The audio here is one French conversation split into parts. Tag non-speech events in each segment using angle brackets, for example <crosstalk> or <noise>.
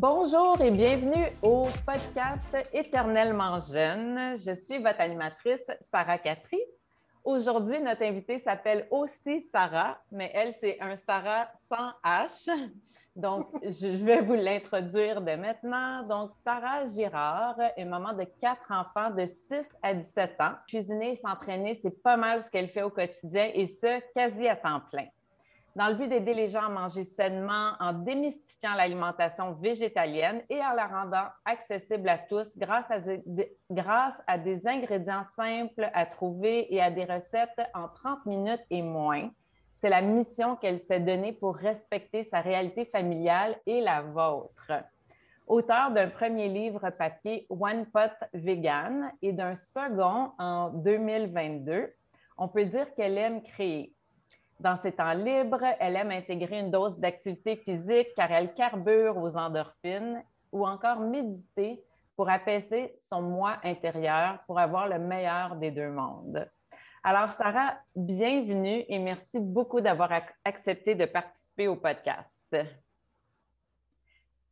Bonjour et bienvenue au podcast Éternellement jeune. Je suis votre animatrice Sarah Catry. Aujourd'hui, notre invitée s'appelle aussi Sarah, mais elle, c'est un Sarah sans H. Donc, je vais vous l'introduire dès maintenant. Donc, Sarah Girard est maman de quatre enfants de 6 à 17 ans. Cuisiner s'entraîner, c'est pas mal ce qu'elle fait au quotidien et ce, quasi à temps plein dans le but d'aider les gens à manger sainement en démystifiant l'alimentation végétalienne et en la rendant accessible à tous grâce à, grâce à des ingrédients simples à trouver et à des recettes en 30 minutes et moins. C'est la mission qu'elle s'est donnée pour respecter sa réalité familiale et la vôtre. Auteur d'un premier livre papier One Pot Vegan et d'un second en 2022, on peut dire qu'elle aime créer dans ses temps libres, elle aime intégrer une dose d'activité physique car elle carbure aux endorphines ou encore méditer pour apaiser son moi intérieur pour avoir le meilleur des deux mondes. Alors, Sarah, bienvenue et merci beaucoup d'avoir accepté de participer au podcast.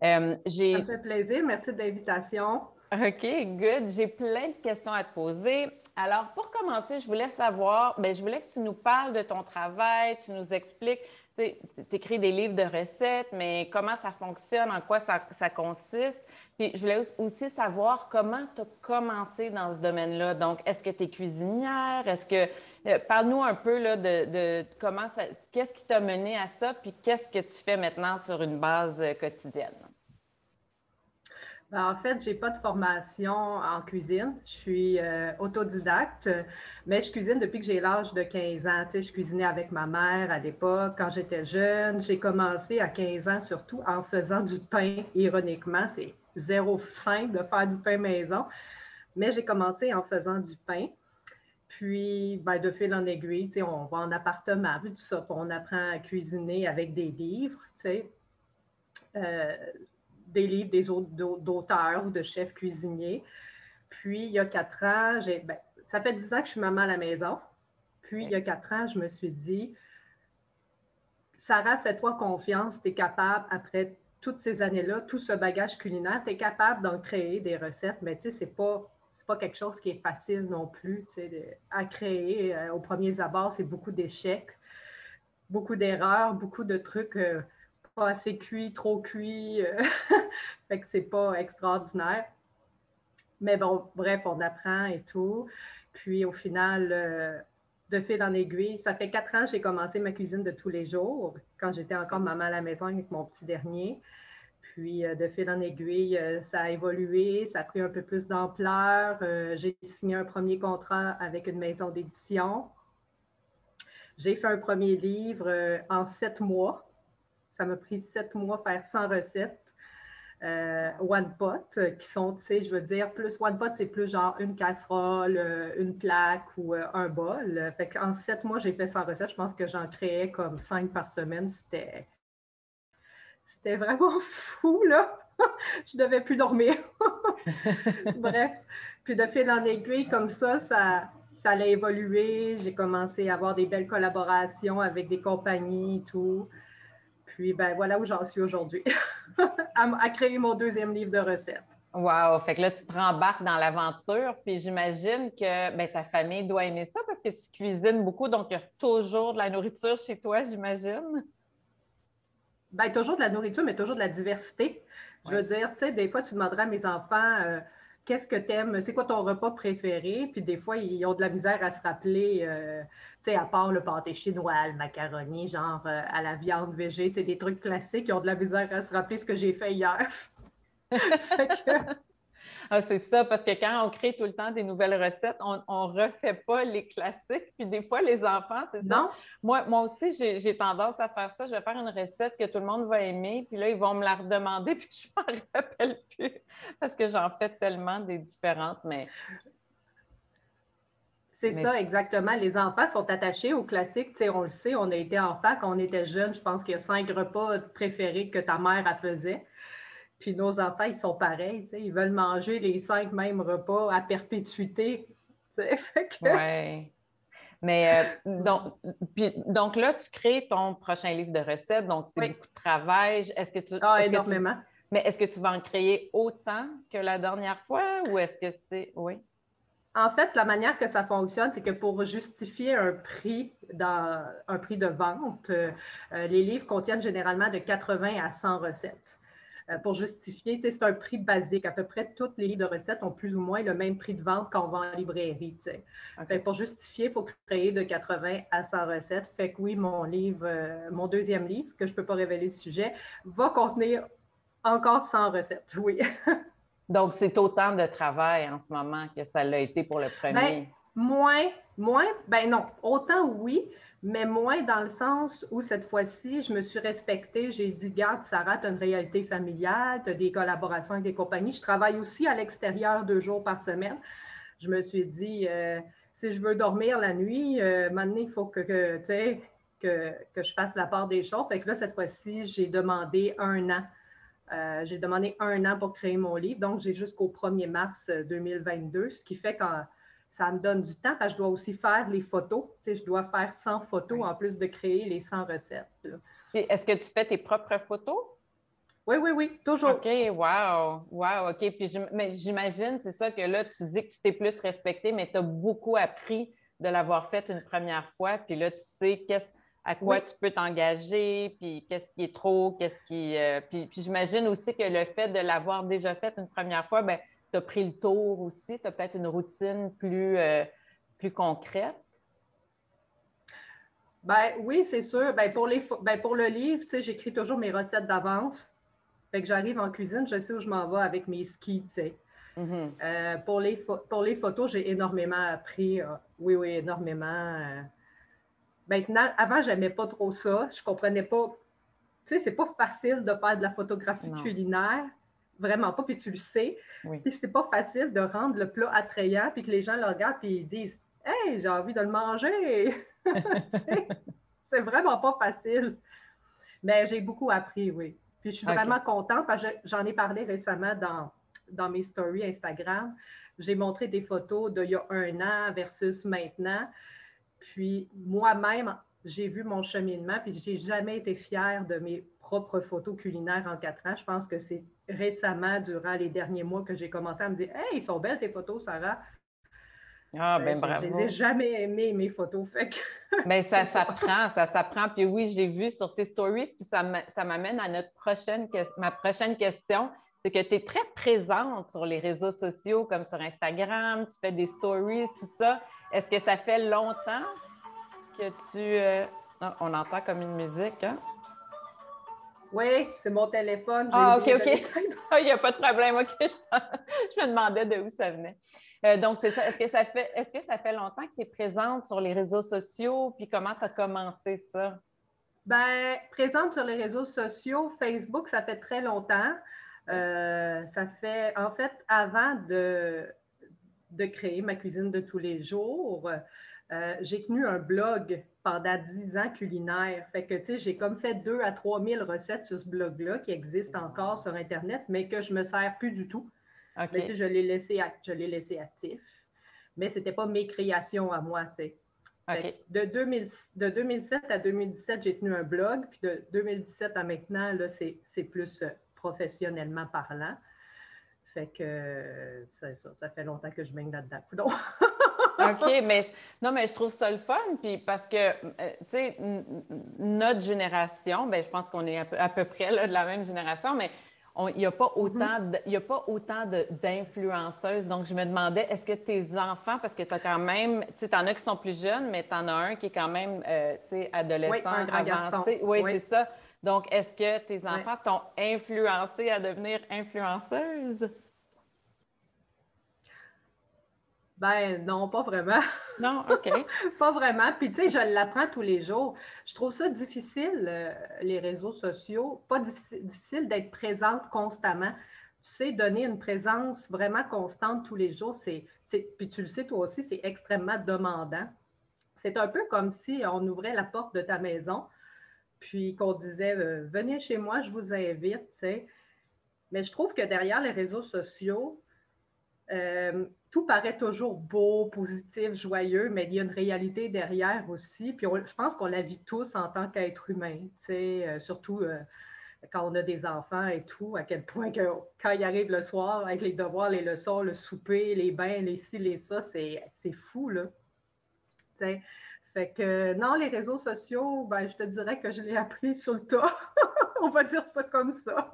Euh, Ça me fait plaisir. Merci de l'invitation. OK, good. J'ai plein de questions à te poser. Alors, pour commencer, je voulais savoir, bien, je voulais que tu nous parles de ton travail, tu nous expliques, tu écris des livres de recettes, mais comment ça fonctionne, en quoi ça, consiste. Puis, je voulais aussi savoir comment tu as commencé dans ce domaine-là. Donc, est-ce que tu es cuisinière? Est-ce que. Euh, parle-nous un peu là, de, comment ça. Qu'est-ce qui t'a mené à ça? Puis, qu'est-ce que tu fais maintenant sur une base euh, quotidienne? Ben, en fait, je n'ai pas de formation en cuisine. Je suis euh, autodidacte, mais je cuisine depuis que j'ai l'âge de 15 ans. Tu sais, je cuisinais avec ma mère à l'époque, quand j'étais jeune. J'ai commencé à 15 ans surtout en faisant du pain, ironiquement. C'est zéro simple de faire du pain maison, mais j'ai commencé en faisant du pain. Puis, ben, de fil en aiguille, tu sais, on va en appartement, tout ça, on apprend à cuisiner avec des livres. Tu sais. Euh, des livres des d'auteurs ou de chefs cuisiniers. Puis, il y a quatre ans, j'ai, ben, ça fait dix ans que je suis maman à la maison. Puis, il y a quatre ans, je me suis dit, Sarah, fais-toi confiance, tu es capable, après toutes ces années-là, tout ce bagage culinaire, tu es capable d'en créer des recettes, mais tu sais, c'est pas, pas quelque chose qui est facile non plus à créer. Euh, au premier abord, c'est beaucoup d'échecs, beaucoup d'erreurs, beaucoup de trucs. Euh, pas assez cuit, trop cuit. Euh, <laughs> fait que c'est pas extraordinaire. Mais bon, bref, on apprend et tout. Puis au final, euh, de fil en aiguille, ça fait quatre ans que j'ai commencé ma cuisine de tous les jours, quand j'étais encore maman à la maison avec mon petit dernier. Puis euh, de fil en aiguille, ça a évolué, ça a pris un peu plus d'ampleur. j'ai signé un premier contrat avec une maison d'édition. J'ai fait un premier livre en sept mois. Ça m'a pris sept mois faire 100 recettes. Euh, one pot, euh, qui sont, tu sais, je veux dire, plus one pot, c'est plus genre une casserole, euh, une plaque ou un bol. Fait qu'en sept mois, j'ai fait 100 recettes. Je pense que j'en créais comme cinq par semaine. C'était, c'était vraiment <laughs> fou, là. je ne devais plus dormir. <laughs> Bref. Puis de fil en aiguille, comme ça, ça, ça a évolué. J'ai commencé à avoir des belles collaborations avec des compagnies et tout. Puis, ben, voilà où j'en suis aujourd'hui, <laughs> à, créer mon deuxième livre de recettes. Wow! Fait que là, tu te rembarques dans l'aventure, puis j'imagine que ben, ta famille doit aimer ça parce que tu cuisines beaucoup, donc il y a toujours de la nourriture chez toi, j'imagine. Bien, toujours de la nourriture, mais toujours de la diversité. Je veux dire, tu sais, des fois, tu demanderas à mes enfants euh, qu'est-ce que tu aimes, c'est quoi ton repas préféré, puis des fois, ils ont de la misère à se rappeler. Euh, tu sais, à part le pâté chinois, le macaroni, genre euh, à la viande végé, tu des trucs classiques, ils ont de la misère à se rappeler ce que j'ai fait hier. <laughs> ah, c'est ça, parce que quand on crée tout le temps des nouvelles recettes, on ne refait pas les classiques. Puis des fois, les enfants, c'est ça. Moi, moi aussi, j'ai tendance à faire ça. Je vais faire une recette que tout le monde va aimer, puis là, ils vont me la redemander, <laughs> puis je ne m'en rappelle plus parce que j'en fais tellement des différentes. Mais c'est ça, exactement. Les enfants sont attachés au classique. Tu sais, on le sait, on a été enfant quand on était jeune. Je pense qu'il y a cinq repas préférés que ta mère a faisait. Puis nos enfants, ils sont pareils. Ils veulent manger les cinq mêmes repas à perpétuité. Tu <laughs> Oui. Mais euh, donc, puis, donc là, tu crées ton prochain livre de recettes, donc c'est beaucoup de travail. Est-ce que tu. Ah, énormément. Mais est-ce que tu vas en créer autant que la dernière fois ou est-ce que c'est. Oui? En fait, la manière que ça fonctionne, c'est que pour justifier un prix, dans, un prix de vente, euh, les livres contiennent généralement de 80 à 100 recettes. Euh, pour justifier, c'est un prix basique. À peu près toutes les livres de recettes ont plus ou moins le même prix de vente qu'on vend en librairie. pour justifier, il faut créer de 80 à 100 recettes. Fait que oui, mon livre, euh, mon deuxième livre, que je ne peux pas révéler le sujet, va contenir encore 100 recettes, oui. <laughs> Donc, c'est autant de travail en ce moment que ça l'a été pour le premier. Ben, moins, moins, ben non, autant oui, mais moins dans le sens où cette fois-ci, je me suis respectée. J'ai dit, garde, Sarah, tu as une réalité familiale, tu as des collaborations avec des compagnies. Je travaille aussi à l'extérieur deux jours par semaine. Je me suis dit, euh, si je veux dormir la nuit, euh, maintenant, il faut que, que, que, que je fasse la part des choses. Fait que là, cette fois-ci, j'ai demandé un an. Euh, j'ai demandé un an pour créer mon livre. Donc, j'ai jusqu'au 1er mars 2022, ce qui fait que ça me donne du temps parce que je dois aussi faire les photos. Tu sais, je dois faire 100 photos en plus de créer les 100 recettes. Est-ce que tu fais tes propres photos? Oui, oui, oui, toujours. OK, wow, wow, OK. Puis mais j'imagine, c'est ça que là, tu dis que tu t'es plus respecté, mais tu as beaucoup appris de l'avoir fait une première fois. Puis là, tu sais qu'est-ce à quoi tu peux t'engager, puis qu'est-ce qui est trop, qu'est-ce qui. Euh, puis, puis j'imagine aussi que le fait de l'avoir déjà fait une première fois, ben tu as pris le tour aussi, tu as peut-être une routine plus, euh, plus concrète? Ben, oui, c'est sûr. Ben, pour, les, ben, pour le livre, j'écris toujours mes recettes d'avance. Fait que j'arrive en cuisine, je sais où je m'en vais avec mes skis, tu sais. Mm-hmm. Euh, pour, les pour les photos, j'ai énormément appris. Euh, oui, oui, énormément. Maintenant, avant, j'aimais pas trop ça. Je comprenais pas. Tu sais, c'est pas facile de faire de la photographie culinaire vraiment pas, puis tu le sais. Puis c'est pas facile de rendre le plat attrayant, puis que les gens le regardent, puis ils disent Hey, j'ai envie de le manger. <laughs> c'est vraiment pas facile. Mais j'ai beaucoup appris, oui. Puis je suis vraiment contente parce que j'en ai parlé récemment dans, dans mes stories Instagram. J'ai montré des photos d'il y a un an versus maintenant. Puis moi-même, j'ai vu mon cheminement, puis j'ai jamais été fière de mes propres photos culinaires en quatre ans. Je pense que c'est récemment, durant les derniers mois, que j'ai commencé à me dire Hey, ils sont belles tes photos, Sarah. Ah, ben, bravo. Je les ai jamais aimées, mes photos. Fait <laughs> ben, ça s'apprend, ça s'apprend. Puis oui, j'ai vu sur tes stories, puis ça m'amène à notre prochaine, ma prochaine question. C'est que tu es très présente sur les réseaux sociaux, comme sur Instagram, tu fais des stories, tout ça. Est-ce que ça fait longtemps que tu. Euh, ah, on entend comme une musique, hein? Oui, c'est mon téléphone. Ah, OK, OK. <laughs> Ah, il n'y a pas de problème. OK, <laughs> je, me demandais de où ça venait. Euh, donc, c'est ça. Est-ce que ça fait est-ce que ça fait longtemps que tu es présente sur les réseaux sociaux? Puis comment tu as commencé ça? Bien, présente sur les réseaux sociaux, Facebook, ça fait très longtemps. Euh, ça fait, en fait, avant de, de créer ma cuisine de tous les jours, euh, j'ai tenu un blog pendant 10 ans culinaire. Fait que, tu sais, j'ai comme fait 2 à 3 000 recettes sur ce blog-là qui existe encore sur Internet, mais que je ne me sers plus du tout. Mais, tu sais, je l'ai laissé, je l'ai laissé actif. Mais ce n'était pas mes créations à moi, tu sais. De, de 2007 à 2017, j'ai tenu un blog, puis de 2017 à maintenant, là, c'est plus euh, professionnellement parlant. Fait que euh, ça, ça, fait longtemps que je baigne là-dedans. <laughs> OK, mais non, mais je trouve ça le fun, puis parce que, euh, tu sais, notre génération, ben, je pense qu'on est à peu, près là, de la même génération, mais il n'y a pas mm-hmm. autant a pas autant d'influenceuses. Donc, je me demandais, est-ce que tes enfants, parce que tu as quand même, tu sais, en as qui sont plus jeunes, mais tu en as un qui est quand même, euh, tu sais, adolescent, avancé. Oui, c'est ça. Donc, est-ce que tes enfants t'ont influencé à devenir influenceuse? Ben non, pas vraiment. <laughs> Non, OK. pas vraiment. Puis tu sais, je l'apprends tous les jours. Je trouve ça difficile, euh, les réseaux sociaux. Pas difficile, d'être présente constamment. Tu sais, donner une présence vraiment constante tous les jours, c'est, puis tu le sais toi aussi, c'est extrêmement demandant. C'est un peu comme si on ouvrait la porte de ta maison, puis qu'on disait euh, Venez chez moi, je vous invite. Tu sais. Mais je trouve que derrière les réseaux sociaux, euh, tout paraît toujours beau, positif, joyeux, mais il y a une réalité derrière aussi. Puis je pense qu'on la vit tous en tant qu'être humain, euh, surtout, euh, quand on a des enfants et tout, à quel point que quand ils arrivent le soir avec les devoirs, les leçons, le souper, les bains, les ci, les ça, c'est fou, là. Fait que non, les réseaux sociaux, ben, je te dirais que je l'ai <laughs> appris sur le tas. <laughs> on va dire ça comme ça.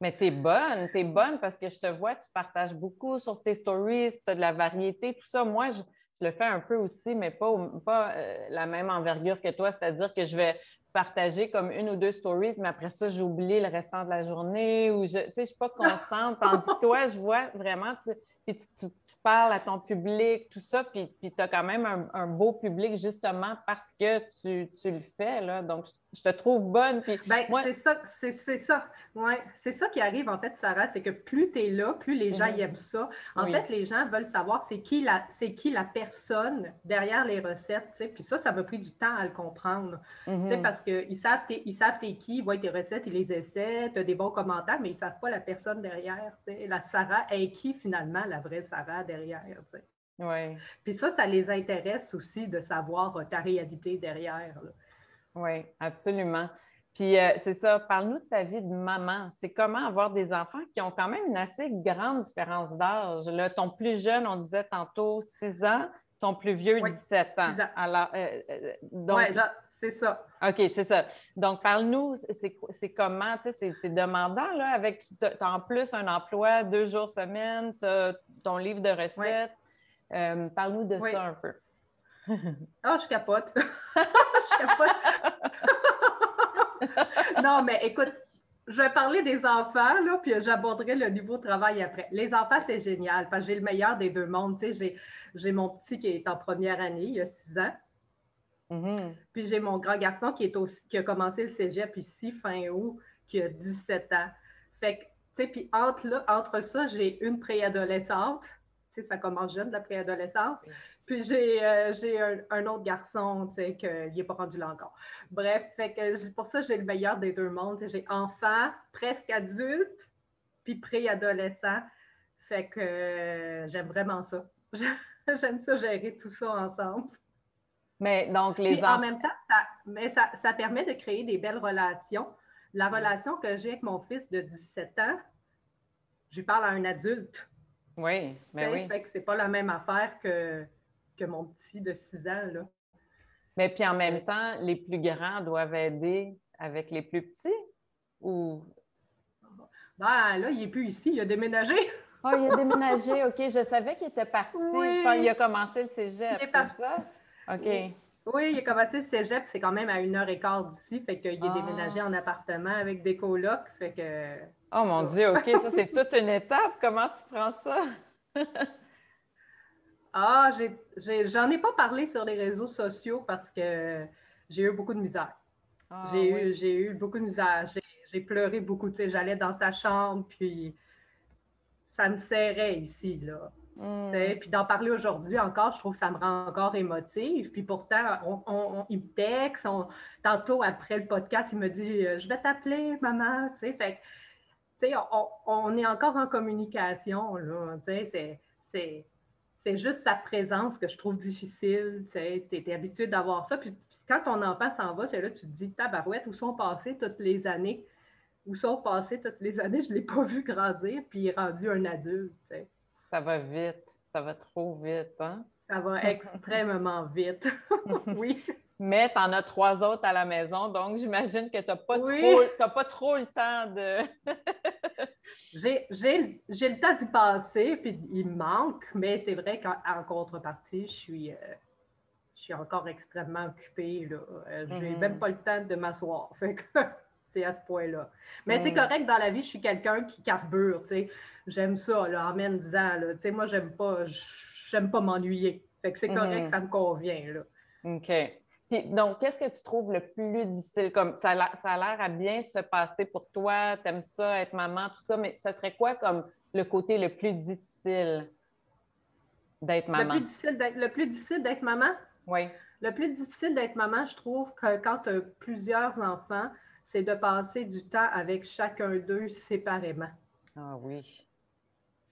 Mais tu es bonne, tu es bonne parce que je te vois, tu partages beaucoup sur tes stories, tu as de la variété, tout ça. Moi, je, le fais un peu aussi, mais pas, pas euh, la même envergure que toi, c'est-à-dire que je vais partager comme une ou deux stories, mais après ça, j'oublie le restant de la journée ou je ne suis pas constante. <laughs> Tandis que toi, je vois vraiment, tu, puis tu, parles à ton public, tout ça, puis, puis tu as quand même un, beau public justement parce que tu, tu le fais. Là. Donc, je, te trouve bonne. Puis ben, c'est ça, c'est, ça. Ouais, c'est ça qui arrive en fait, Sarah, c'est que plus tu es là, plus les gens mhm. aiment ça. En fait, les gens veulent savoir c'est qui la, c'est qui la personne derrière les recettes. Puis ça, ça m'a pris du temps à le comprendre. Mhm. Parce qu'ils savent t'es, ils savent t'es qui, ils voient tes recettes, ils les essaient, tu as des bons commentaires, mais ils ne savent pas la personne derrière. La Sarah est qui finalement, la vraie Sarah derrière. Oui. Puis ça, ça les intéresse aussi de savoir euh, ta réalité derrière. Oui, absolument. Puis euh, c'est ça, parle-nous de ta vie de maman. C'est comment avoir des enfants qui ont quand même une assez grande différence d'âge. Ton plus jeune, on disait tantôt 6 ans, ton plus vieux, 17 ans. Alors, euh, donc, c'est ça. OK, c'est ça. Donc, parle-nous, c'est comment, tu sais, c'est demandant, là, avec, en plus un emploi deux jours semaine, tu as ton livre de recettes. Euh, parle-nous de ça un peu. <laughs> Ah, je capote. <laughs> je capote. <laughs> non, mais écoute, je vais parler des enfants, là, puis j'aborderai le niveau de travail après. Les enfants, c'est génial, parce que j'ai le meilleur des deux mondes. Tu sais, j'ai mon petit qui est en première année, il a six ans. Mm-hmm. Puis j'ai mon grand garçon qui, est aussi, qui a commencé le cégep ici, fin août, qui a 17 ans. Fait que, tu sais, puis entre, entre ça, j'ai une préadolescente. Tu sais, ça commence jeune, la préadolescence. Puis j'ai euh, un, autre garçon, tu sais, qu'il n'est pas rendu là encore. Bref, fait que pour ça, j'ai le meilleur des deux mondes. J'ai enfant, presque adulte, puis préadolescent. Fait que euh, j'aime vraiment ça. <laughs> J'aime ça gérer tout ça ensemble. Mais donc, les En même temps, ça, mais ça, ça, permet de créer des belles relations. La relation que j'ai avec mon fils de 17 ans, je lui parle à un adulte. Oui, mais oui. Fait que c'est pas la même affaire que, que mon petit de 6 ans, là. Mais puis en même temps, les plus grands doivent aider avec les plus petits ou... Ben là, il n'est plus ici, il a déménagé. Oh, il a déménagé, OK. Je savais qu'il était parti. Je pense qu'il a commencé le cégep, c'est ça? OK. Oui, il a commencé cégep, c'est quand même à une heure et quart d'ici, fait qu'il est ah. déménagé en appartement avec des colocs, fait que... Oh mon Dieu, <laughs> OK, ça c'est toute une étape. Comment tu prends ça? <laughs> ah, j'en ai, pas parlé sur les réseaux sociaux parce que j'ai eu beaucoup de misère. Ah, j'ai eu, eu beaucoup de misère. J'ai pleuré beaucoup, tu sais, j'allais dans sa chambre, puis ça me serrait ici, là. Mm. Puis d'en parler aujourd'hui encore, je trouve que ça me rend encore émotive. Puis pourtant, on, il me texte. tantôt, après le podcast, il me dit euh, Je vais t'appeler, maman. On, on, est encore en communication. C'est juste sa présence que je trouve difficile. Tu es, habitué d'avoir ça. Puis, quand ton enfant s'en va, c'est là tu te dis Tabarouette, où sont passées toutes les années? Où sont passées toutes les années? Je ne l'ai pas vu grandir, puis il est rendu un adulte. Ça va vite. Ça va trop vite, hein? Ça va <laughs> extrêmement vite. <laughs> oui. Mais tu en as trois autres à la maison, donc j'imagine que tu n'as pas, trop, pas trop le temps de. <laughs> j'ai le temps d'y passer, puis il me manque, mais c'est vrai qu'en contrepartie, je suis, euh, je suis encore extrêmement occupée. Là. Euh, je n'ai mm-hmm. même pas le temps de m'asseoir. C'est à ce point-là. Mais c'est mm. correct dans la vie, je suis quelqu'un qui carbure, tu sais j'aime ça, là, en même disant, tu sais, moi, j'aime pas, j'aime pas m'ennuyer. Fait que c'est correct, mhm. ça me convient, là. OK. Puis, donc, qu'est-ce que tu trouves le plus difficile? Comme ça a l'air à bien se passer pour toi, t'aimes ça, être maman, tout ça, mais ça serait quoi comme le côté le plus difficile d'être maman? Le plus difficile d'être, le plus difficile d'être maman? Oui. Le plus difficile d'être maman, je trouve que quand tu as plusieurs enfants, c'est de passer du temps avec chacun d'eux séparément. Ah oui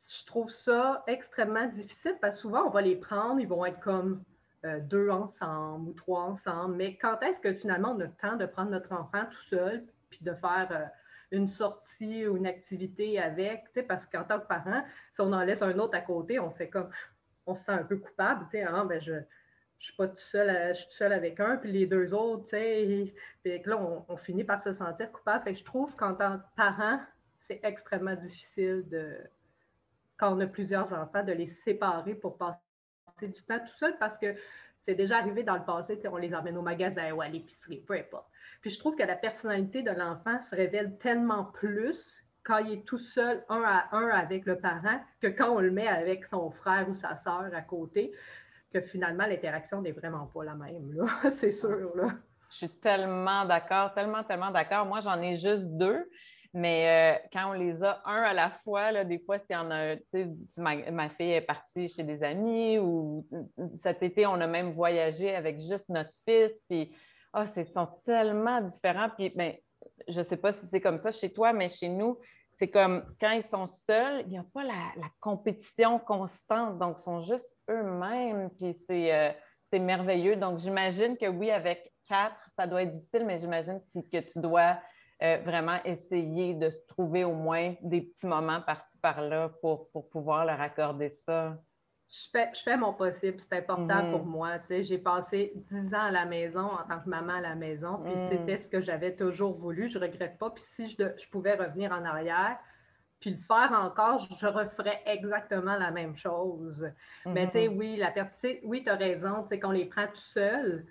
je trouve ça extrêmement difficile parce que souvent, on va les prendre, ils vont être comme euh, deux ensemble ou trois ensemble. Mais quand est-ce que finalement on a le temps de prendre notre enfant tout seul puis de faire, euh, une sortie ou une activité avec, parce qu'en tant que parent, si on en laisse un autre à côté, on fait comme, on se sent un peu coupable, tu sais, ah, ben je, je suis pas tout seul, je suis tout seul avec un, puis les deux autres, tu sais, là, on, finit par se sentir coupable. Fait que je trouve qu'en tant que parent, c'est extrêmement difficile de, quand on a plusieurs enfants, de les séparer pour passer du temps tout seul parce que c'est déjà arrivé dans le passé, on les emmène au magasin ou à l'épicerie, peu importe. Puis je trouve que la personnalité de l'enfant se révèle tellement plus quand il est tout seul, un à un avec le parent, que quand on le met avec son frère ou sa sœur à côté, que finalement l'interaction n'est vraiment pas la même, <laughs> c'est sûr. Là. Je suis tellement d'accord, tellement, tellement d'accord. Moi, j'en ai juste deux. Mais euh, quand on les a un à la fois, là, des fois, s'il y en a, ma, ma fille est partie chez des amis ou cet été, on a même voyagé avec juste notre fils. Puis, oh, ils sont tellement différents. Puis, ben, je ne sais pas si c'est comme ça chez toi, mais chez nous, c'est comme quand ils sont seuls, il n'y a pas la, compétition constante. Donc, ils sont juste eux-mêmes. Puis, c'est euh, merveilleux. Donc, j'imagine que oui, avec quatre, ça doit être difficile, mais j'imagine que tu dois euh, vraiment essayer de se trouver au moins des petits moments par-ci, par-là pour, pouvoir leur accorder ça. Je fais, je fais mon possible, c'est important mhm. pour moi. J'ai passé dix ans à la maison en tant que maman à la maison, puis mhm. c'était ce que j'avais toujours voulu. Je ne regrette pas. Puis si je, je, pouvais revenir en arrière, puis le faire encore, je referais exactement la même chose. Mais tu sais, mhm. oui, la oui, tu as raison, qu'on les prend tout seuls,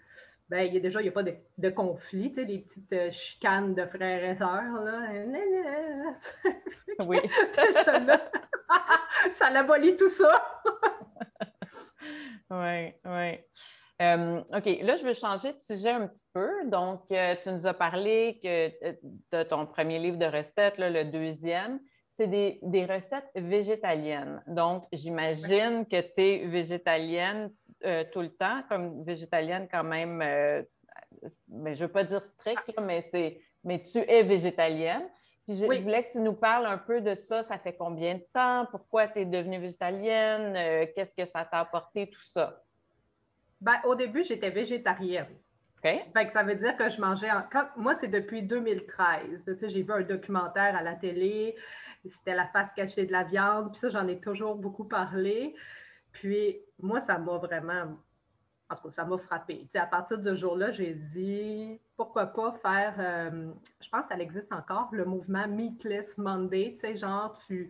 ben, il y a déjà, il n'y a pas de, de conflit, tu sais, des petites euh, chicanes de frères et sœurs, là. Oui. <laughs> <laughs> ça l'abolit tout ça. <laughs> oui, oui. Euh, OK, là, je veux changer de sujet un petit peu. Donc, euh, tu nous as parlé que de ton premier livre de recettes, le deuxième, c'est des, des, recettes végétaliennes. Donc, j'imagine que tu es végétalienne euh, tout le temps, comme végétalienne quand même, euh, mais je ne veux pas dire strict, mais, mais tu es végétalienne. Puis je, voulais que tu nous parles un peu de ça. Ça fait combien de temps? Pourquoi tu es devenue végétalienne? Euh, qu'est-ce que ça t'a apporté, tout ça? Ben, au début, j'étais végétarienne. Fait que ça veut dire que je mangeais. Moi, c'est depuis 2013. Tu sais, j'ai vu un documentaire à la télé. C'était la face cachée de la viande. Puis ça, j'en ai toujours beaucoup parlé. Puis moi, ça m'a vraiment, en tout cas, ça m'a frappé. à partir de ce jour-là, j'ai dit pourquoi pas faire, euh, je pense qu'elle existe encore, le mouvement Meatless Monday, tu sais, genre tu,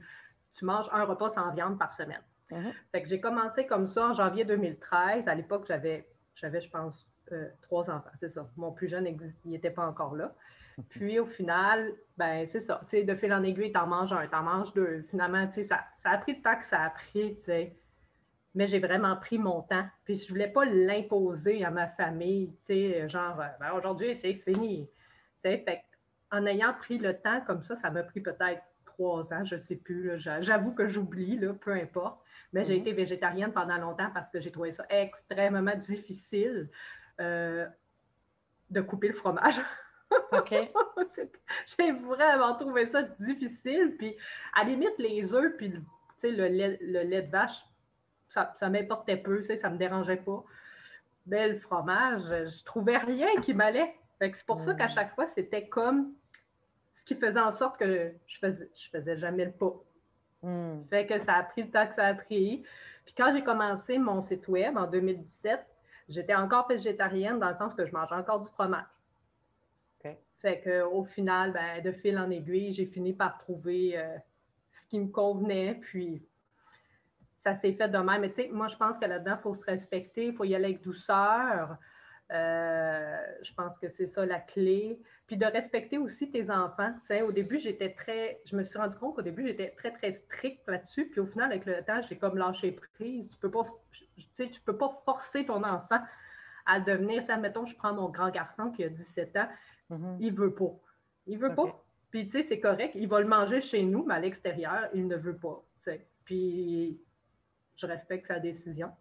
tu manges un repas sans viande par semaine. Mm-hmm. Fait que j'ai commencé comme ça en janvier 2013. À l'époque, j'avais, j'avais, je pense, euh, trois enfants, c'est ça. Mon plus jeune, il n'était pas encore là. <laughs> Puis au final, ben c'est ça. Tu sais, de fil en aiguille, t'en manges un, t'en manges deux. Finalement, tu sais, ça, ça a pris le temps que ça a pris, tu sais mais j'ai vraiment pris mon temps. Puis je ne voulais pas l'imposer à ma famille, tu sais, genre, euh, ben, aujourd'hui, c'est fini. fait en ayant pris le temps comme ça, ça m'a pris peut-être trois ans, je ne sais plus. J'avoue que j'oublie, peu importe. Mais j'ai mhm. été végétarienne pendant longtemps parce que j'ai trouvé ça extrêmement difficile euh, de couper le fromage. <laughs> OK. j'ai vraiment trouvé ça difficile. Puis, à la limite, les œufs, puis le lait, le lait de vache, ça, m'importait peu, ça ne me dérangeait pas. Mais le fromage, je trouvais rien qui m'allait. C'est pour ça qu'à mm. chaque fois, c'était comme ce qui faisait en sorte que je faisais, je faisais jamais le pas. Mm. Fait que ça a pris le temps que ça a pris. Puis quand j'ai commencé mon site web en 2017, j'étais encore végétarienne dans le sens que je mangeais encore du fromage. Fait qu'au final, ben, de fil en aiguille, j'ai fini par trouver euh, ce qui me convenait. Puis ça s'est fait de même. Mais tu sais, moi, je pense que là-dedans, il faut se respecter, il faut y aller avec douceur. Euh, je pense que c'est ça la clé. Puis de respecter aussi tes enfants. Tu sais, au début, j'étais très. Je me suis rendu compte qu'au début, j'étais très, très stricte là-dessus. Puis au final, avec le temps, j'ai comme lâché prise. Tu peux pas, tu sais, tu peux pas forcer ton enfant à devenir. Ça, mettons, je prends mon grand garçon qui a 17 ans. Mm-hmm. Il veut pas. Il veut pas. Puis, tu sais, c'est correct. Il va le manger chez nous, mais à l'extérieur, il ne veut pas. Tu sais. Puis, je respecte sa décision.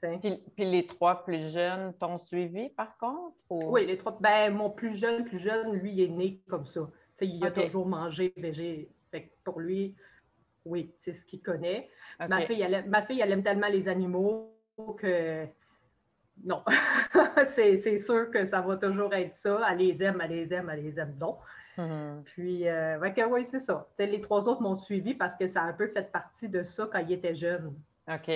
Puis, les trois plus jeunes t'ont suivi, par contre? Oui, les trois. Ben, mon plus jeune, plus jeune, lui, il est né comme ça. il a toujours mangé végé. pour lui, oui, c'est ce qu'il connaît. Ma, fille, elle, ma fille, elle aime tellement les animaux que non. <laughs> c'est sûr que ça va toujours être ça. Elle les aime, elle les aime, elle les aime donc. Mhm. Puis, euh, oui, c'est ça. les trois autres m'ont suivi parce que ça a un peu fait partie de ça quand ils étaient jeunes. OK.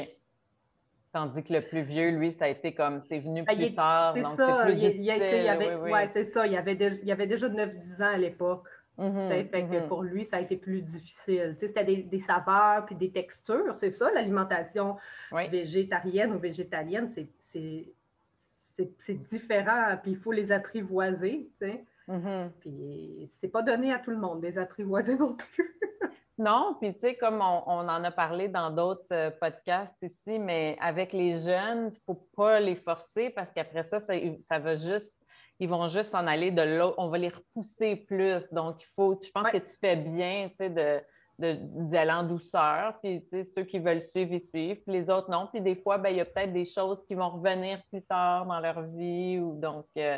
Tandis que le plus vieux, lui, ça a été comme, c'est venu ben, plus tard, donc c'est plus difficile. Oui, c'est ça. Il y avait, il y avait déjà 9-10 ans à l'époque. Mm-hmm, fait que mm-hmm. pour lui, ça a été plus difficile. C'était des, des, saveurs puis des textures. C'est ça, l'alimentation végétarienne ou végétalienne. C'est différent, puis il faut les apprivoiser. Mm-hmm. Puis c'est pas donné à tout le monde, les apprivoiser <laughs> non plus. non, puis tu sais, comme on, on, en a parlé dans d'autres euh, podcasts ici, mais avec les jeunes, il ne faut pas les forcer parce qu'après ça, ça, ça va juste ils vont juste s'en aller de l'autre. On va les repousser plus. Donc, il faut, je pense que tu fais bien, tu sais, de d'aller en douceur, puis tu sais, ceux qui veulent suivre, ils suivent, puis les autres non. Puis des fois, ben, il y a peut-être des choses qui vont revenir plus tard dans leur vie. Ou donc, euh,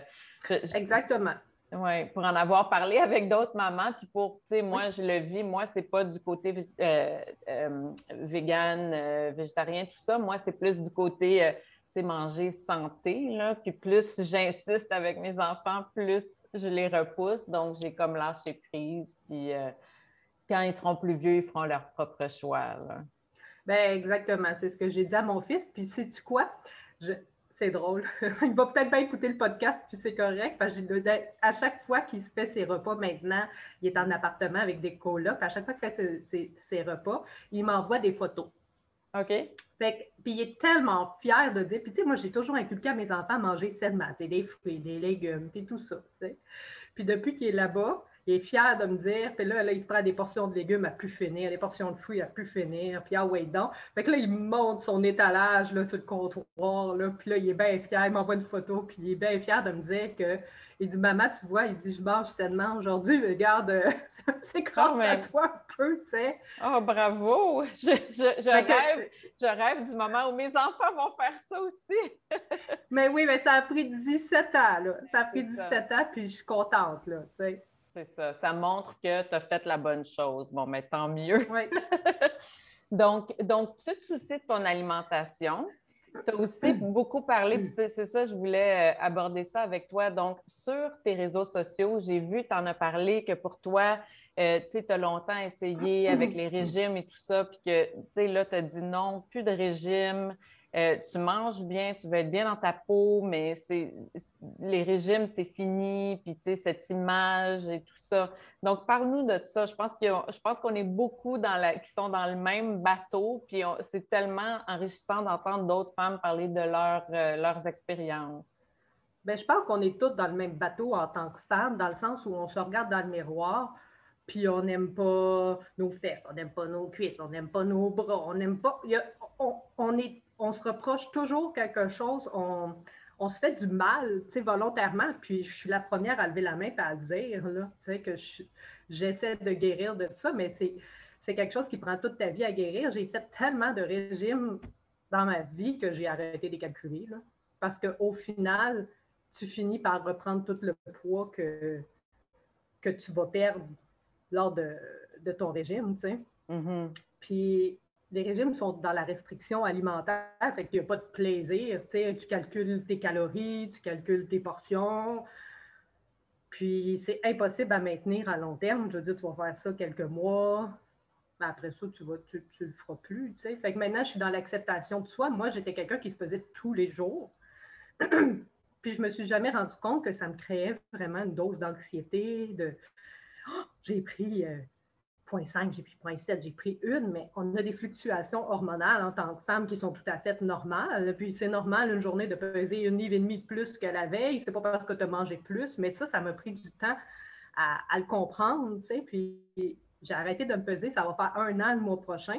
Exactement. Oui, pour en avoir parlé avec d'autres mamans, puis pour, tu sais, moi, je le vis, moi, c'est pas du côté euh, euh, vegan, végétarien, tout ça. Moi, c'est plus du côté manger santé. Là. Puis plus j'insiste avec mes enfants, plus je les repousse. Donc, j'ai comme lâché prise. Puis euh, quand ils seront plus vieux, ils feront leur propre choix. Ben, exactement. C'est ce que j'ai dit à mon fils. Puis, sais-tu quoi? C'est drôle. <laughs> il va peut-être pas écouter le podcast, puis c'est correct. Parce que à chaque fois qu'il se fait ses repas maintenant, il est en appartement avec des colocs. À chaque fois qu'il fait ses repas, il m'envoie des photos. OK. Fait puis il est tellement fier de dire. Puis tu sais, moi, j'ai toujours inculqué à mes enfants à manger sainement, des fruits, des légumes, puis tout ça. Puis depuis qu'il est là-bas, il est fier de me dire, puis là, là, il se prend des portions de légumes à plus finir, des portions de fruits à plus finir, puis ah ouais, donc. Fait que là, il monte son étalage là, sur le comptoir, là, puis là, il est bien fier, il m'envoie une photo, puis il est bien fier de me dire que il dit, maman, tu vois, il dit, je mange sainement aujourd'hui, mais regarde, euh, <laughs> c'est grâce à toi un peu, tu sais. Oh, bravo! <laughs> Je, rêve, je rêve du moment où mes enfants vont faire ça aussi. <laughs> mais oui, mais ça a pris 17 ans, là. Ça a pris 17 ans, puis je suis contente, là, tu sais. C'est ça. Ça montre que tu as fait la bonne chose. Bon, mais tant mieux. Oui. <laughs> donc, donc, tu te soucies de ton alimentation. Tu as aussi beaucoup parlé, c'est ça, je voulais euh, aborder ça avec toi. Donc, sur tes réseaux sociaux, j'ai vu, tu en as parlé, que pour toi, euh, tu as longtemps essayé avec les régimes et tout ça, puis que, tu sais, là, tu as dit non, plus de régime. Euh, tu manges bien, tu veux être bien dans ta peau, mais c'est les régimes, c'est fini, puis tu sais, cette image et tout ça. Donc, parle-nous de ça. Je pense qu'on est beaucoup dans la, qui sont dans le même bateau, puis c'est tellement enrichissant d'entendre d'autres femmes parler de leur, euh, leurs expériences. Bien, je pense qu'on est toutes dans le même bateau en tant que femmes, dans le sens où on se regarde dans le miroir, puis on n'aime pas nos fesses, on n'aime pas nos cuisses, on n'aime pas nos bras, on n'aime pas. on, est on se reproche toujours quelque chose, on, se fait du mal, tu sais, volontairement, puis je suis la première à lever la main et à dire, là, tu sais, que j'essaie de guérir de ça, mais c'est quelque chose qui prend toute ta vie à guérir. J'ai fait tellement de régimes dans ma vie que j'ai arrêté de calculer, là, parce qu'au final, tu finis par reprendre tout le poids que, que tu vas perdre lors de, ton régime, tu sais. Mm-hmm. Puis les régimes sont dans la restriction alimentaire, fait qu'il n'y a pas de plaisir. Tu calcules tes calories, tu calcules tes portions, puis c'est impossible à maintenir à long terme. Je veux dire, tu vas faire ça quelques mois, après ça, tu ne tu, le feras plus. Fait que maintenant, je suis dans l'acceptation de soi. Moi, j'étais quelqu'un qui se pesait tous les jours. <clears throat> puis je ne me suis jamais rendu compte que ça me créait vraiment une dose d'anxiété, de oh, j'ai pris. Euh, 0.5, j'ai pris 0.7, j'ai pris une, mais on a des fluctuations hormonales en tant que femme qui sont tout à fait normales. Puis c'est normal une journée de peser une livre et demie de plus que la veille. C'est pas parce que tu as mangé plus, mais ça, ça m'a pris du temps à, le comprendre. Puis j'ai arrêté de me peser, ça va faire un an le mois prochain.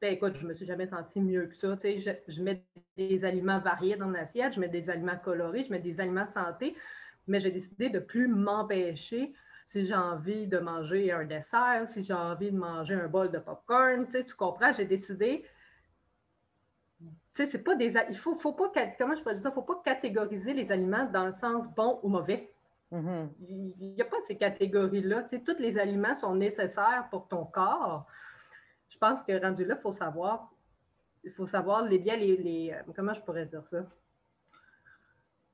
Ben écoute, je me suis jamais sentie mieux que ça. Je mets des aliments variés dans l'assiette, je mets des aliments colorés, je mets des aliments santé, mais j'ai décidé de plus m'empêcher si j'ai envie de manger un dessert, si j'ai envie de manger un bol de popcorn, tu, sais, tu comprends, j'ai décidé. Tu sais, c'est pas des. Il faut, faut pas. Comment je peux dire ça? Il ne faut pas catégoriser les aliments dans le sens bon ou mauvais. Mm-hmm. Il n'y a pas ces catégories-là. Tu sais, tous les aliments sont nécessaires pour ton corps. Je pense que rendu là, il faut savoir. Il faut savoir les bien les, les. Comment je pourrais dire ça?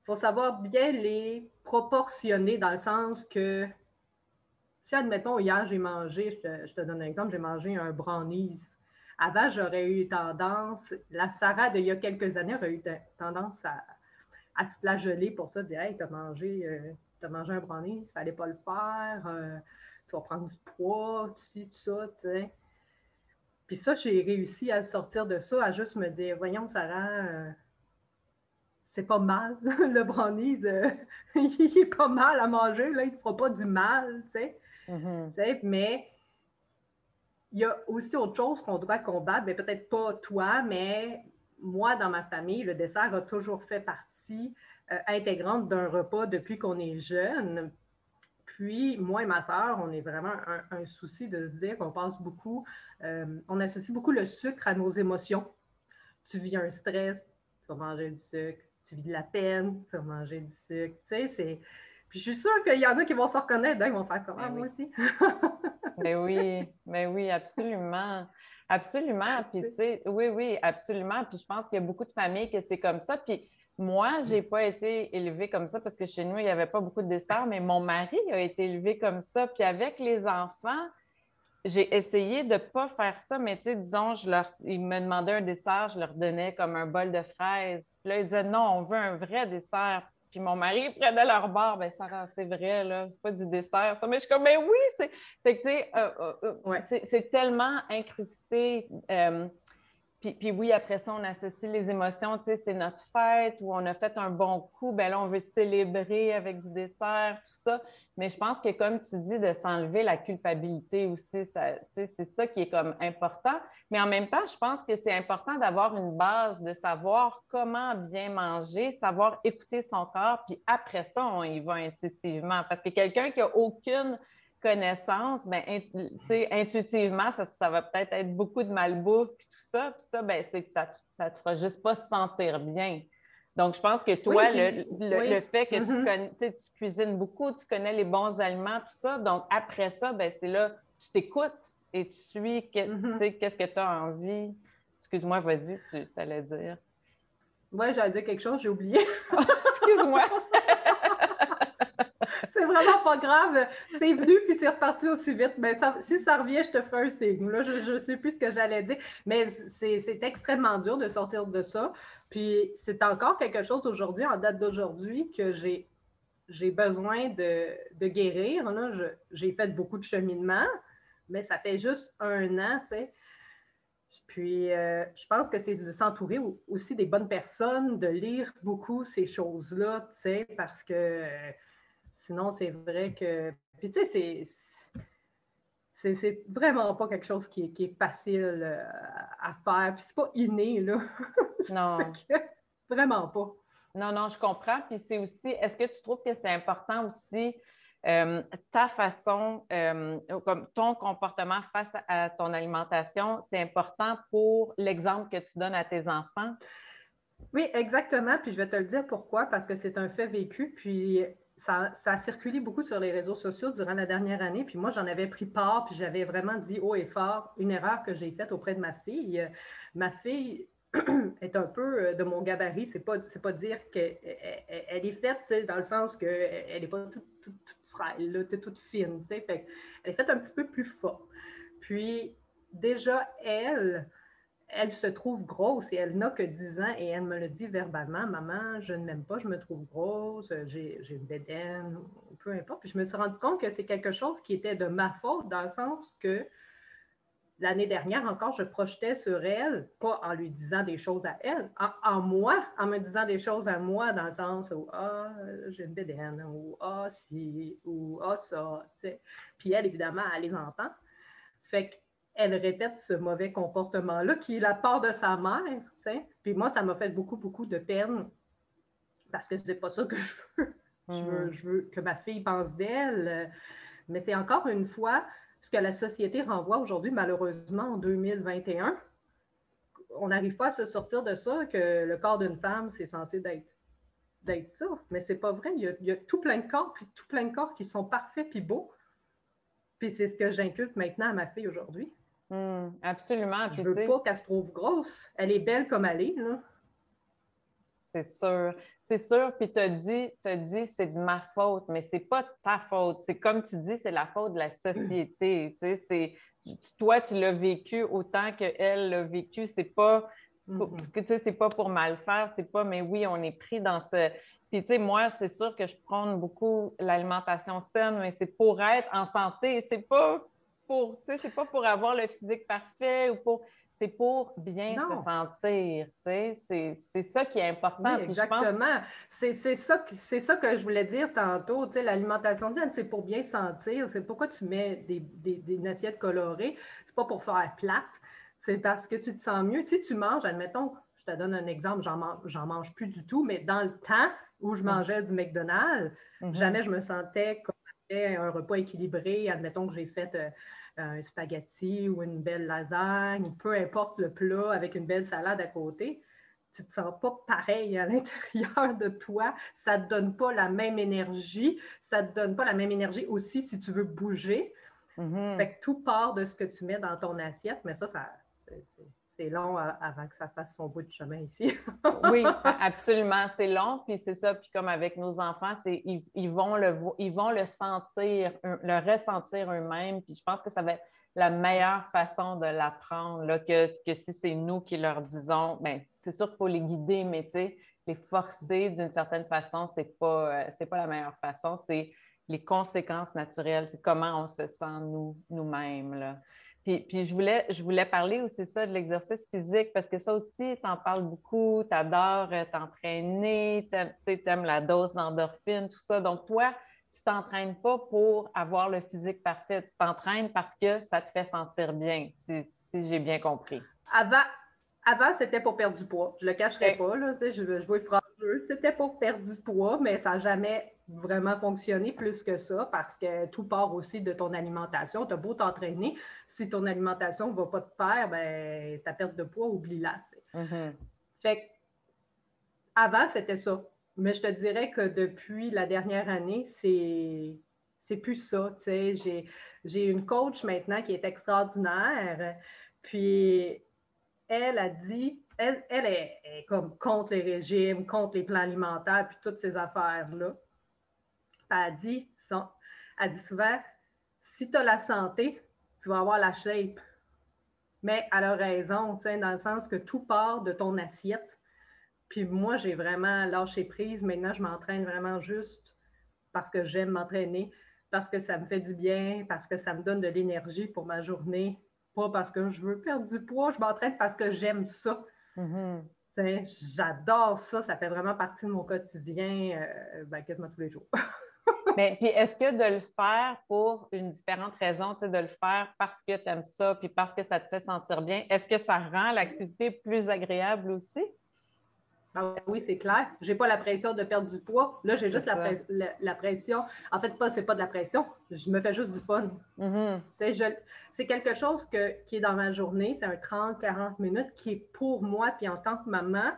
faut savoir bien les proportionner dans le sens que, si admettons, hier j'ai mangé, je te, donne un exemple, j'ai mangé un brownies. Avant, j'aurais eu tendance, la Sarah d'il y a quelques années aurait eu tendance à, se flageller pour ça, dire Hey, t'as mangé, euh, mangé un brownies, il fallait pas le faire, euh, tu vas prendre du poids, tout ci, tout ça, tu sais. Puis ça, j'ai réussi à sortir de ça, à juste me dire Voyons, Sarah, euh, c'est pas mal. <laughs> le brownies, euh, <laughs> il est pas mal à manger, là, il ne fera pas du mal, tu sais. Mais il y a aussi autre chose qu'on doit combattre, mais peut-être pas toi, mais moi, dans ma famille, le dessert a toujours fait partie euh, intégrante d'un repas depuis qu'on est jeune. Puis, moi et ma soeur, on est vraiment un, souci de se dire qu'on passe beaucoup, euh, on associe beaucoup le sucre à nos émotions. Tu vis un stress, tu vas manger du sucre tu vis de la peine, tu vas manger du sucre. Tu sais, c'est. Puis je suis sûre qu'il y en a qui vont se reconnaître, ils vont faire comme ah, ben moi aussi. mais <laughs> ben oui, mais ben oui, absolument. Absolument. Puis, tu sais, oui, oui, absolument. Puis je pense qu'il y a beaucoup de familles que c'est comme ça. Puis moi, je n'ai pas été élevée comme ça parce que chez nous, il n'y avait pas beaucoup de dessert, mais mon mari a été élevé comme ça. Puis avec les enfants, j'ai essayé de ne pas faire ça, mais tu sais, disons, je leur, ils me demandaient un dessert, je leur donnais comme un bol de fraises. Puis là, ils disaient non, on veut un vrai dessert. Puis mon mari prenait leur bar, ben ça c'est vrai, là, c'est pas du dessert. Ça. Mais je suis comme, mais oui, c'est, c'est, euh, euh, euh, c'est tellement incrusté. Puis, oui, après ça, on associe les émotions, tu sais, c'est notre fête où on a fait un bon coup, ben là, on veut célébrer avec du dessert, tout ça. Mais je pense que, comme tu dis, de s'enlever la culpabilité aussi, ça, c'est ça qui est comme important. Mais en même temps, je pense que c'est important d'avoir une base, de savoir comment bien manger, savoir écouter son corps, puis après ça, on y va intuitivement. Parce que quelqu'un qui n'a aucune connaissance, ben, intuitivement, ça, ça va peut-être être beaucoup de malbouffe, puis ça. Puis ça, ben, c'est que ça ne te fera juste pas se sentir bien. Donc, je pense que toi, le, fait que tu, mm-hmm. connais, tu cuisines beaucoup, tu connais les bons aliments, tout ça. Donc, après ça, ben, c'est là, tu t'écoutes et tu suis mm-hmm. qu'est-ce que tu as envie. Excuse-moi, vas-y, tu allais dire. Oui, j'allais dire quelque chose, j'ai oublié. <laughs> Excuse-moi. <laughs> c'est vraiment pas grave. C'est venu puis c'est reparti aussi vite. Mais si ça revient, je te fais un signe. Là, je ne sais plus ce que j'allais dire. Mais c'est extrêmement dur de sortir de ça. Puis c'est encore quelque chose aujourd'hui, en date d'aujourd'hui, que j'ai j'ai besoin de, guérir. J'ai fait beaucoup de cheminement, mais ça fait juste un an, tu sais. Puis, euh, je pense que c'est de s'entourer aussi des bonnes personnes, de lire beaucoup ces choses-là, tu sais, parce que Sinon, c'est vrai que. Puis, tu sais, c'est. C'est vraiment pas quelque chose qui est, facile euh, à faire. Puis c'est pas inné, là. <laughs> Non. vraiment pas. Non, non, je comprends. Puis c'est aussi, est-ce que tu trouves que c'est important aussi euh, ta façon, euh, comme ton comportement face à ton alimentation, c'est important pour l'exemple que tu donnes à tes enfants? Oui, exactement. Puis je vais te le dire pourquoi, parce que c'est un fait vécu. Puis ça, a circulé beaucoup sur les réseaux sociaux durant la dernière année. Puis moi, j'en avais pris part, puis j'avais vraiment dit haut et fort une erreur que j'ai faite auprès de ma fille. Ma fille <clears throat> est un peu euh, de mon gabarit. C'est pas, pas dire qu'elle elle est faite dans le sens qu'elle n'est pas toute, toute, toute frêle, toute fine. Fait elle est faite un petit peu plus forte. Puis déjà, elle, elle se trouve grosse et elle n'a que 10 ans et elle me le dit verbalement Maman, je ne m'aime pas, je me trouve grosse, j'ai une bédaine, peu importe. Puis je me suis rendu compte que c'est quelque chose qui était de ma faute dans le sens que l'année dernière encore, je projetais sur elle, pas en lui disant des choses à elle, en, moi, en me disant des choses à moi dans le sens où Ah, j'ai une bédaine, ou Ah, si, ou Ah, ça. Puis elle, évidemment, elle les entend. Fait que elle répète ce mauvais comportement-là, qui est la part de sa mère. Puis moi, ça m'a fait beaucoup, beaucoup de peine parce que c'est pas ça que je veux. Hmm. Je, veux. que ma fille pense d'elle. Mais c'est encore une fois ce que la société renvoie aujourd'hui, malheureusement, en 2021. On n'arrive pas à se sortir de ça, que le corps d'une femme, c'est censé d'être ça. Mais c'est pas vrai. Il y, a, il y, a, tout plein de corps, puis tout plein de corps qui sont parfaits puis beaux. Puis c'est ce que j'inculque maintenant à ma fille aujourd'hui. Hmm, absolument. Je ne veux pas qu'elle se trouve grosse. Elle est belle comme elle est. C'est sûr. c'est sûr, puis tu as dit, dit c'est de ma faute, mais c'est pas ta faute. C'est comme tu dis, c'est la faute de la société. Tu sais, toi, tu l'as vécu autant qu'elle l'a vécu. C'est pas. Mm-hmm. c'est pas pour mal faire, c'est pas, mais oui, on est pris dans ce. Puis, tu sais, moi, c'est sûr que je prends beaucoup l'alimentation saine, mais c'est pour être en santé. C'est pas pour, tu sais, c'est pas pour avoir le physique parfait ou pour c'est pour bien se sentir. C'est ça qui est important. exactement. C'est ça, ça que je voulais dire tantôt. L'alimentation saine, c'est pour bien sentir. C'est pourquoi tu mets des, des, assiettes colorées. C'est pas pour faire plate. C'est parce que tu te sens mieux. Si tu manges, admettons, je te donne un exemple, j'en mange, mange plus du tout, mais dans le temps où je mm. mangeais du McDonald's, mm-hmm. jamais je me sentais comme un repas équilibré. Admettons que j'ai fait. Un spaghetti ou une belle lasagne, peu importe le plat avec une belle salade à côté, tu ne te sens pas pareil à <laughs> l'intérieur de toi. Ça ne te donne pas la même énergie. Ça ne te donne pas la même énergie aussi si tu veux bouger. Mm-hmm. Fait que tout part de ce que tu mets dans ton assiette, mais ça, ça c'est long avant que ça fasse son bout de chemin ici. <laughs> oui, <laughs> absolument. C'est long, puis c'est ça. Puis comme avec nos enfants, c'est ils, vont le ils vont le sentir, le ressentir eux-mêmes. Puis je pense que ça va être la meilleure façon de l'apprendre que, que si c'est nous qui leur disons, bien, c'est sûr qu'il faut les guider, mais tu sais, les forcer d'une certaine façon, c'est pas, euh, c'est pas la meilleure façon. C'est les conséquences naturelles, c'est comment on se sent nous, nous-mêmes. Puis, je, voulais, parler aussi ça de l'exercice physique parce que ça aussi, tu en parles beaucoup, tu adores euh, t'entraîner, tu aimes la dose d'endorphine, tout ça. Donc, toi, tu t'entraînes pas pour avoir le physique parfait, tu t'entraînes parce que ça te fait sentir bien, si, j'ai bien compris. Avant c'était pour perdre du poids. Je le cacherai pas, là, je, je vais C'était pour perdre du poids, mais ça n'a jamais vraiment fonctionner plus que ça parce que tout part aussi de ton alimentation. Tu as beau t'entraîner, si ton alimentation ne va pas te faire, ben, ta perte de poids, oublie-la. Mm-hmm. Fait avant, c'était ça. Mais je te dirais que depuis la dernière année, c'est, c'est plus ça. J'ai, j'ai une coach maintenant qui est extraordinaire. Puis elle a dit, elle, est, comme contre les régimes, contre les plans alimentaires, puis toutes ces affaires-là elle dit, elle dit souvent, si tu as la santé, tu vas avoir la shape. Mais elle a raison, dans le sens que tout part de ton assiette. Puis moi, j'ai vraiment lâché prise. Maintenant, je m'entraîne vraiment juste parce que j'aime m'entraîner, parce que ça me fait du bien, parce que ça me donne de l'énergie pour ma journée. Pas parce que je veux perdre du poids, je m'entraîne parce que j'aime ça. Mm-hmm. J'adore ça, ça fait vraiment partie de mon quotidien euh, ben, quasiment tous les jours. <laughs> Mais puis est-ce que de le faire pour une différente raison, de le faire parce que tu aimes ça, puis parce que ça te fait sentir bien, est-ce que ça rend l'activité plus agréable aussi? Ah oui, c'est clair. Je n'ai pas la pression de perdre du poids. Là, j'ai juste la, pression. En fait, pas, c'est pas de la pression. Je me fais juste du fun. Mm-hmm. C'est quelque chose qui est dans ma journée. C'est un 30-40 minutes qui est pour moi. Puis en tant que maman,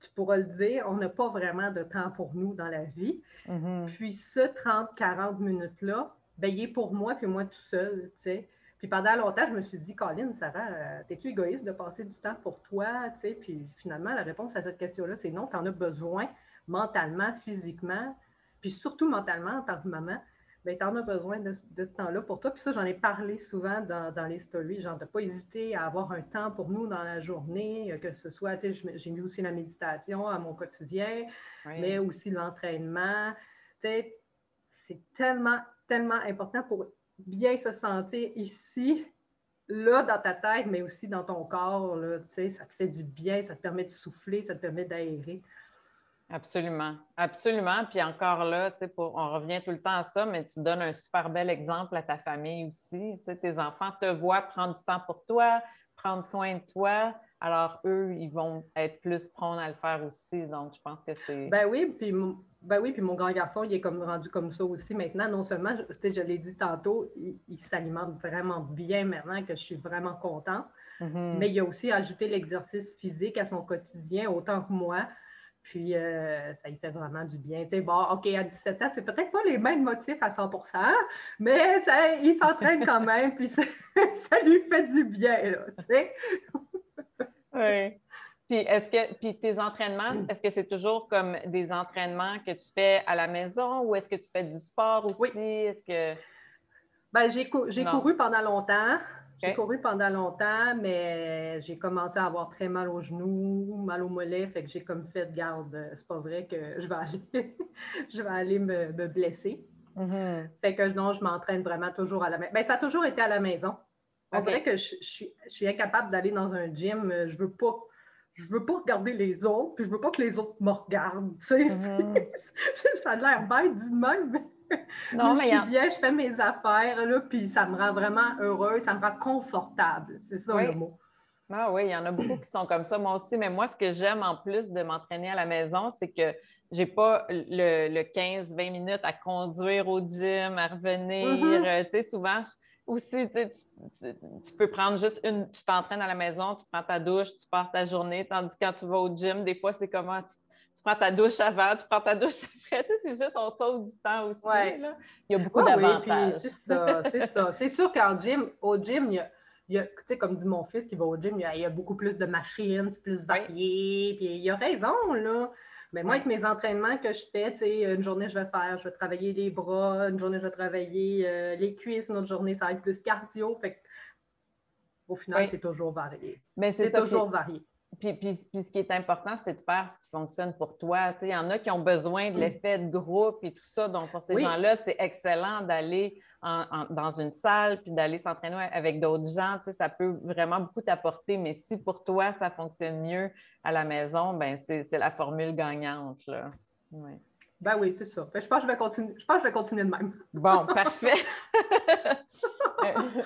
tu pourras le dire, on n'a pas vraiment de temps pour nous dans la vie. Mm-hmm. Puis ce 30-40 minutes-là, ben, il est pour moi, puis moi tout seul, tu sais. Puis pendant longtemps, je me suis dit, Colin, Sarah, euh, t'es-tu égoïste de passer du temps pour toi, tu sais? Puis finalement, la réponse à cette question-là, c'est non, tu en as besoin mentalement, physiquement, puis surtout mentalement en tant que maman ben, tu en as besoin de, ce temps-là pour toi. Puis ça, j'en ai parlé souvent dans, les stories, genre de ne pas hésiter à avoir un temps pour nous dans la journée, que ce soit, tu sais, j'ai mis aussi la méditation à mon quotidien, mais aussi l'entraînement. Tu sais, c'est tellement, tellement important pour bien se sentir ici, là, dans ta tête, mais aussi dans ton corps, ça te fait du bien, ça te permet de souffler, ça te permet d'aérer. Absolument, absolument. Puis encore là, on revient tout le temps à ça, mais tu donnes un super bel exemple à ta famille aussi. tes enfants te voient prendre du temps pour toi, prendre soin de toi. Alors, eux, ils vont être plus prônes à le faire aussi. Donc, je pense que c'est. Ben oui, puis mon, ben oui, puis mon grand garçon, il est comme rendu comme ça aussi maintenant. Non seulement, je, je l'ai dit tantôt, il, s'alimente vraiment bien maintenant que je suis vraiment contente. Mm-hmm. Mais il a aussi ajouté l'exercice physique à son quotidien, autant que moi. Puis, euh, ça lui fait vraiment du bien. Tu sais, bon, OK, à 17 ans, c'est peut-être pas les mêmes motifs à 100% mais ça, il s'entraîne quand même, puis <laughs> ça, lui fait du bien, là, tu sais. oui. Puis est-ce que puis tes entraînements, est-ce que c'est toujours comme des entraînements que tu fais à la maison ou est-ce que tu fais du sport aussi? Oui. Est-ce que. Ben, j'ai, couru pendant longtemps. J'ai couru pendant longtemps, mais j'ai commencé à avoir très mal aux genoux, mal aux mollets, fait que j'ai comme fait garde. C'est pas vrai que je vais aller, <laughs> je vais aller me, blesser. Mm-hmm. Fait que non, je m'entraîne vraiment toujours à la maison. Ben, ça a toujours été à la maison. On dirait que je, suis incapable d'aller dans un gym. Je veux pas. Je veux pas regarder les autres, puis je veux pas que les autres me regardent. Mm-hmm. <laughs> ça a l'air bête du même. <laughs> Non, mais je suis bien, je fais mes affaires, là, puis ça me rend vraiment heureuse, ça me rend confortable. C'est ça le mot. Ah oui, il y en a beaucoup qui sont comme ça, moi aussi. Mais moi, ce que j'aime en plus de m'entraîner à la maison, c'est que j'ai pas le, 15-20 minutes à conduire au gym, à revenir. Mm-hmm. Euh, tu sais, souvent, aussi, tu, peux prendre juste une, tu t'entraînes à la maison, tu prends ta douche, tu pars ta journée, tandis que quand tu vas au gym, des fois, c'est comment tu tu prends ta douche avant, tu prends ta douche <laughs> après. Tu sais, c'est juste, on sauve du temps aussi. Là. Il y a beaucoup d'avantages. c'est ça, c'est ça. C'est sûr qu'en gym, au gym, il y a, tu sais, comme dit mon fils qui va au gym, il y a, beaucoup plus de machines, c'est plus varié. Puis il a raison, là. Mais moi, avec mes entraînements que je fais, tu sais, une journée, je vais faire, je vais travailler les bras, une journée, je vais travailler euh, les cuisses, une autre journée, ça va être plus cardio. Fait au final, c'est toujours varié. Mais c'est toujours varié. Puis, puis, ce qui est important, c'est de faire ce qui fonctionne pour toi. Il y en a qui ont besoin de mm. l'effet de groupe et tout ça. Donc, pour ces gens-là, c'est excellent d'aller dans une salle puis d'aller s'entraîner avec d'autres gens. Ça peut vraiment beaucoup t'apporter. Mais si pour toi, ça fonctionne mieux à la maison, ben c'est la formule gagnante. Là. Ben oui, c'est ça. Je pense, que je, vais continuer, je pense que je vais continuer de même. Bon, <laughs> parfait. <laughs> Euh,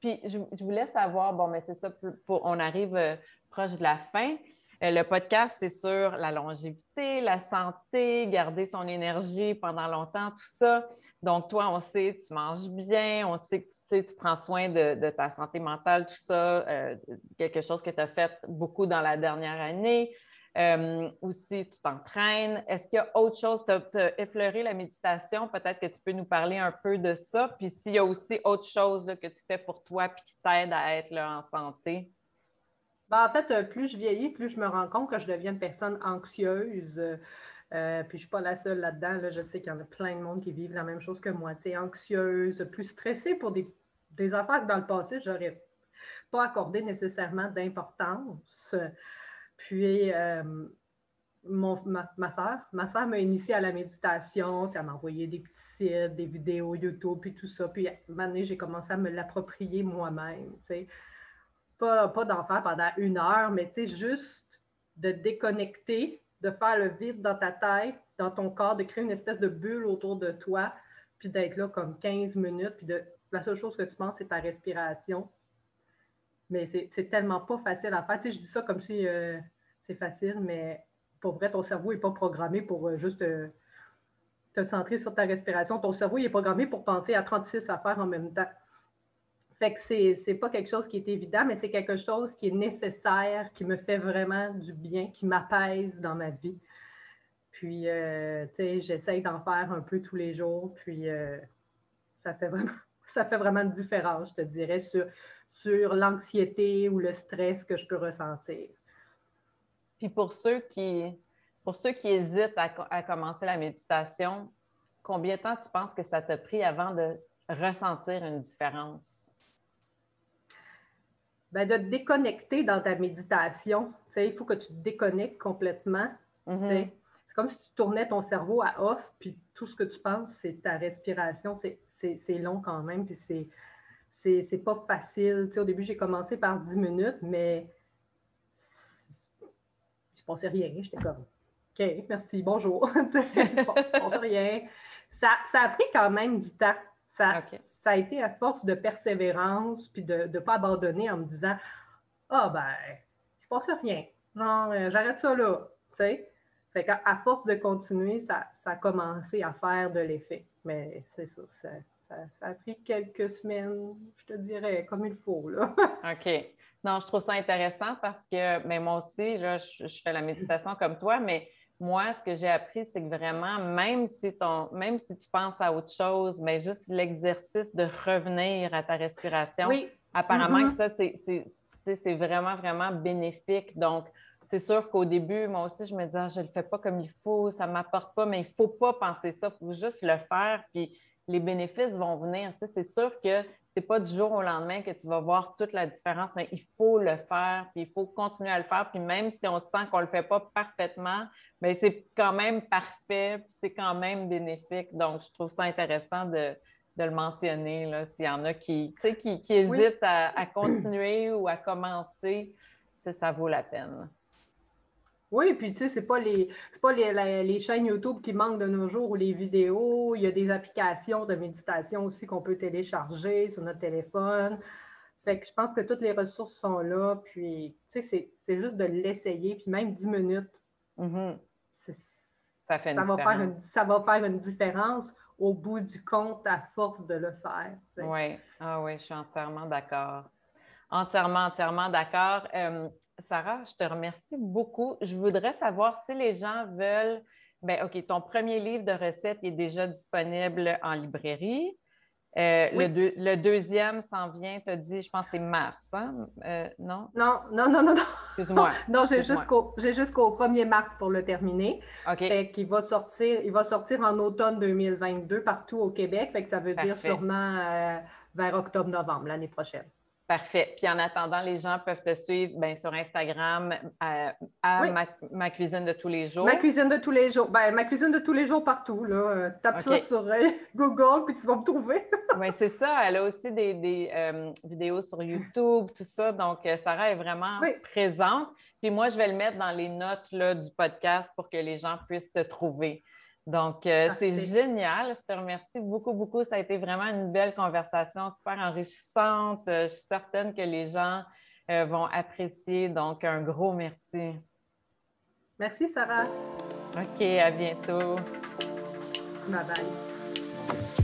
puis je, voulais savoir, bon, mais c'est ça, on arrive euh, proche de la fin. Euh, le podcast, c'est sur la longévité, la santé, garder son énergie pendant longtemps, tout ça. Donc, toi, on sait, tu manges bien, on sait que tu, prends soin de, ta santé mentale, tout ça, euh, quelque chose que tu as fait beaucoup dans la dernière année. Euh, aussi, tu t'entraînes. Est-ce qu'il y a autre chose? Tu as, effleuré la méditation? Peut-être que tu peux nous parler un peu de ça. Puis s'il y a aussi autre chose que tu fais pour toi et qui t'aide à être en santé. Ben, en fait, euh, plus je vieillis, plus je me rends compte que je deviens une personne anxieuse. Euh, puis je ne suis pas la seule là-dedans. Je sais qu'il y en a plein de monde qui vivent la même chose que moi. Tu anxieuse, plus stressée pour des, affaires que dans le passé, je n'aurais pas accordé nécessairement d'importance. Puis euh, ma, ma soeur, ma m'a initiée à la méditation, elle m'a envoyé des petits sites, des vidéos YouTube, puis tout ça. Puis à j'ai commencé à me l'approprier moi-même pas, d'en faire pendant une heure, mais tu sais, juste de déconnecter, de faire le vide dans ta tête, dans ton corps, de créer une espèce de bulle autour de toi, puis d'être là comme 15 minutes, puis de, la seule chose que tu penses, c'est ta respiration. Mais c'est tellement pas facile à faire. Tu sais, je dis ça comme si euh, c'est facile, mais pour vrai, ton cerveau n'est pas programmé pour euh, juste euh, te centrer sur ta respiration. Ton cerveau est programmé pour penser à 36 affaires en même temps. Fait que c'est, pas quelque chose qui est évident, mais c'est quelque chose qui est nécessaire, qui me fait vraiment du bien, qui m'apaise dans ma vie. Puis, euh, tu sais, j'essaye d'en faire un peu tous les jours, puis euh, ça, fait vraiment, <laughs> ça fait vraiment une différence, je te dirais, sur, l'anxiété ou le stress que je peux ressentir. Puis pour ceux qui, pour ceux qui hésitent à, à commencer la méditation, combien de temps tu penses que ça t'a pris avant de ressentir une différence? Ben, de te déconnecter dans ta méditation. Il faut que tu te déconnectes complètement. Mm-hmm. C'est comme si tu tournais ton cerveau à off, puis tout ce que tu penses, c'est ta respiration. C'est long quand même, puis c'est c'est pas facile. au début, j'ai commencé par 10 minutes, mais se passait rien. J'étais comme, OK, merci, bonjour. <laughs> se passait rien. Ça, ça, a pris quand même du temps. Ça, ça a été à force de persévérance, puis de ne pas abandonner en me disant Ah, ben, je passe rien. Non, euh, j'arrête ça là. Tu sais? Fait qu'à à force de continuer, ça, a commencé à faire de l'effet. Mais c'est ça, ça, a pris quelques semaines, je te dirais, comme il faut. Là. <laughs> OK. Non, je trouve ça intéressant parce que mais moi aussi, là, je fais la méditation comme toi, mais moi, ce que j'ai appris, c'est que vraiment, même si, ton, même si tu penses à autre chose, mais juste l'exercice de revenir à ta respiration, apparemment que mm-hmm. ça, c'est vraiment, vraiment bénéfique. Donc, c'est sûr qu'au début, moi aussi, je me disais, ah, je ne le fais pas comme il faut, ça ne m'apporte pas, mais il ne faut pas penser ça, il faut juste le faire, puis les bénéfices vont venir. c'est sûr que ce n'est pas du jour au lendemain que tu vas voir toute la différence, mais il faut le faire, puis il faut continuer à le faire, puis même si on sent qu'on ne le fait pas parfaitement, mais c'est quand même parfait, puis c'est quand même bénéfique. Donc, je trouve ça intéressant de, le mentionner, s'il y en a qui, qui, qui hésitent à, continuer ou à commencer, ça vaut la peine. Oui, puis tu sais, c'est pas les pas les, chaînes YouTube qui manquent de nos jours ou les vidéos. Il y a des applications de méditation aussi qu'on peut télécharger sur notre téléphone. Fait que je pense que toutes les ressources sont là. Puis, tu sais, c'est juste de l'essayer. Puis même 10 minutes, mm-hmm. ça, fait va faire une, ça va faire une différence au bout du compte à force de le faire. Oui, ah oui, je suis entièrement d'accord. Entièrement, entièrement d'accord. Euh, Sarah, je te remercie beaucoup. Je voudrais savoir si les gens veulent. Bien, OK, ton premier livre de recettes est déjà disponible en librairie. Euh, le, deuxième s'en vient, tu as dit, je pense que c'est mars, hein? euh, non? Non, non, non, non, non. Excuse-moi. <laughs> non, j'ai jusqu'au, jusqu'au 1er mars pour le terminer. OK. Fait qu'il va sortir, il va sortir en automne 2022 partout au Québec. Fait que ça veut dire sûrement euh, vers octobre-novembre l'année prochaine. Parfait. Puis en attendant, les gens peuvent te suivre ben, sur Instagram euh, à, ma, cuisine de tous les jours. Ma cuisine de tous les jours. Ben, ma cuisine de tous les jours partout. Là. Euh, tape ça sur euh, <laughs> Google, puis tu vas me trouver. <laughs> oui, c'est ça. Elle a aussi des, vidéos sur YouTube, tout ça. Donc, Sarah est vraiment présente. Puis moi, je vais le mettre dans les notes là, du podcast pour que les gens puissent te trouver. Donc, euh, c'est génial. Je te remercie beaucoup, beaucoup. Ça a été vraiment une belle conversation, super enrichissante. Euh, je suis certaine que les gens euh, vont apprécier. Donc, un gros merci. Merci, Sarah. OK, à bientôt. Bye bye.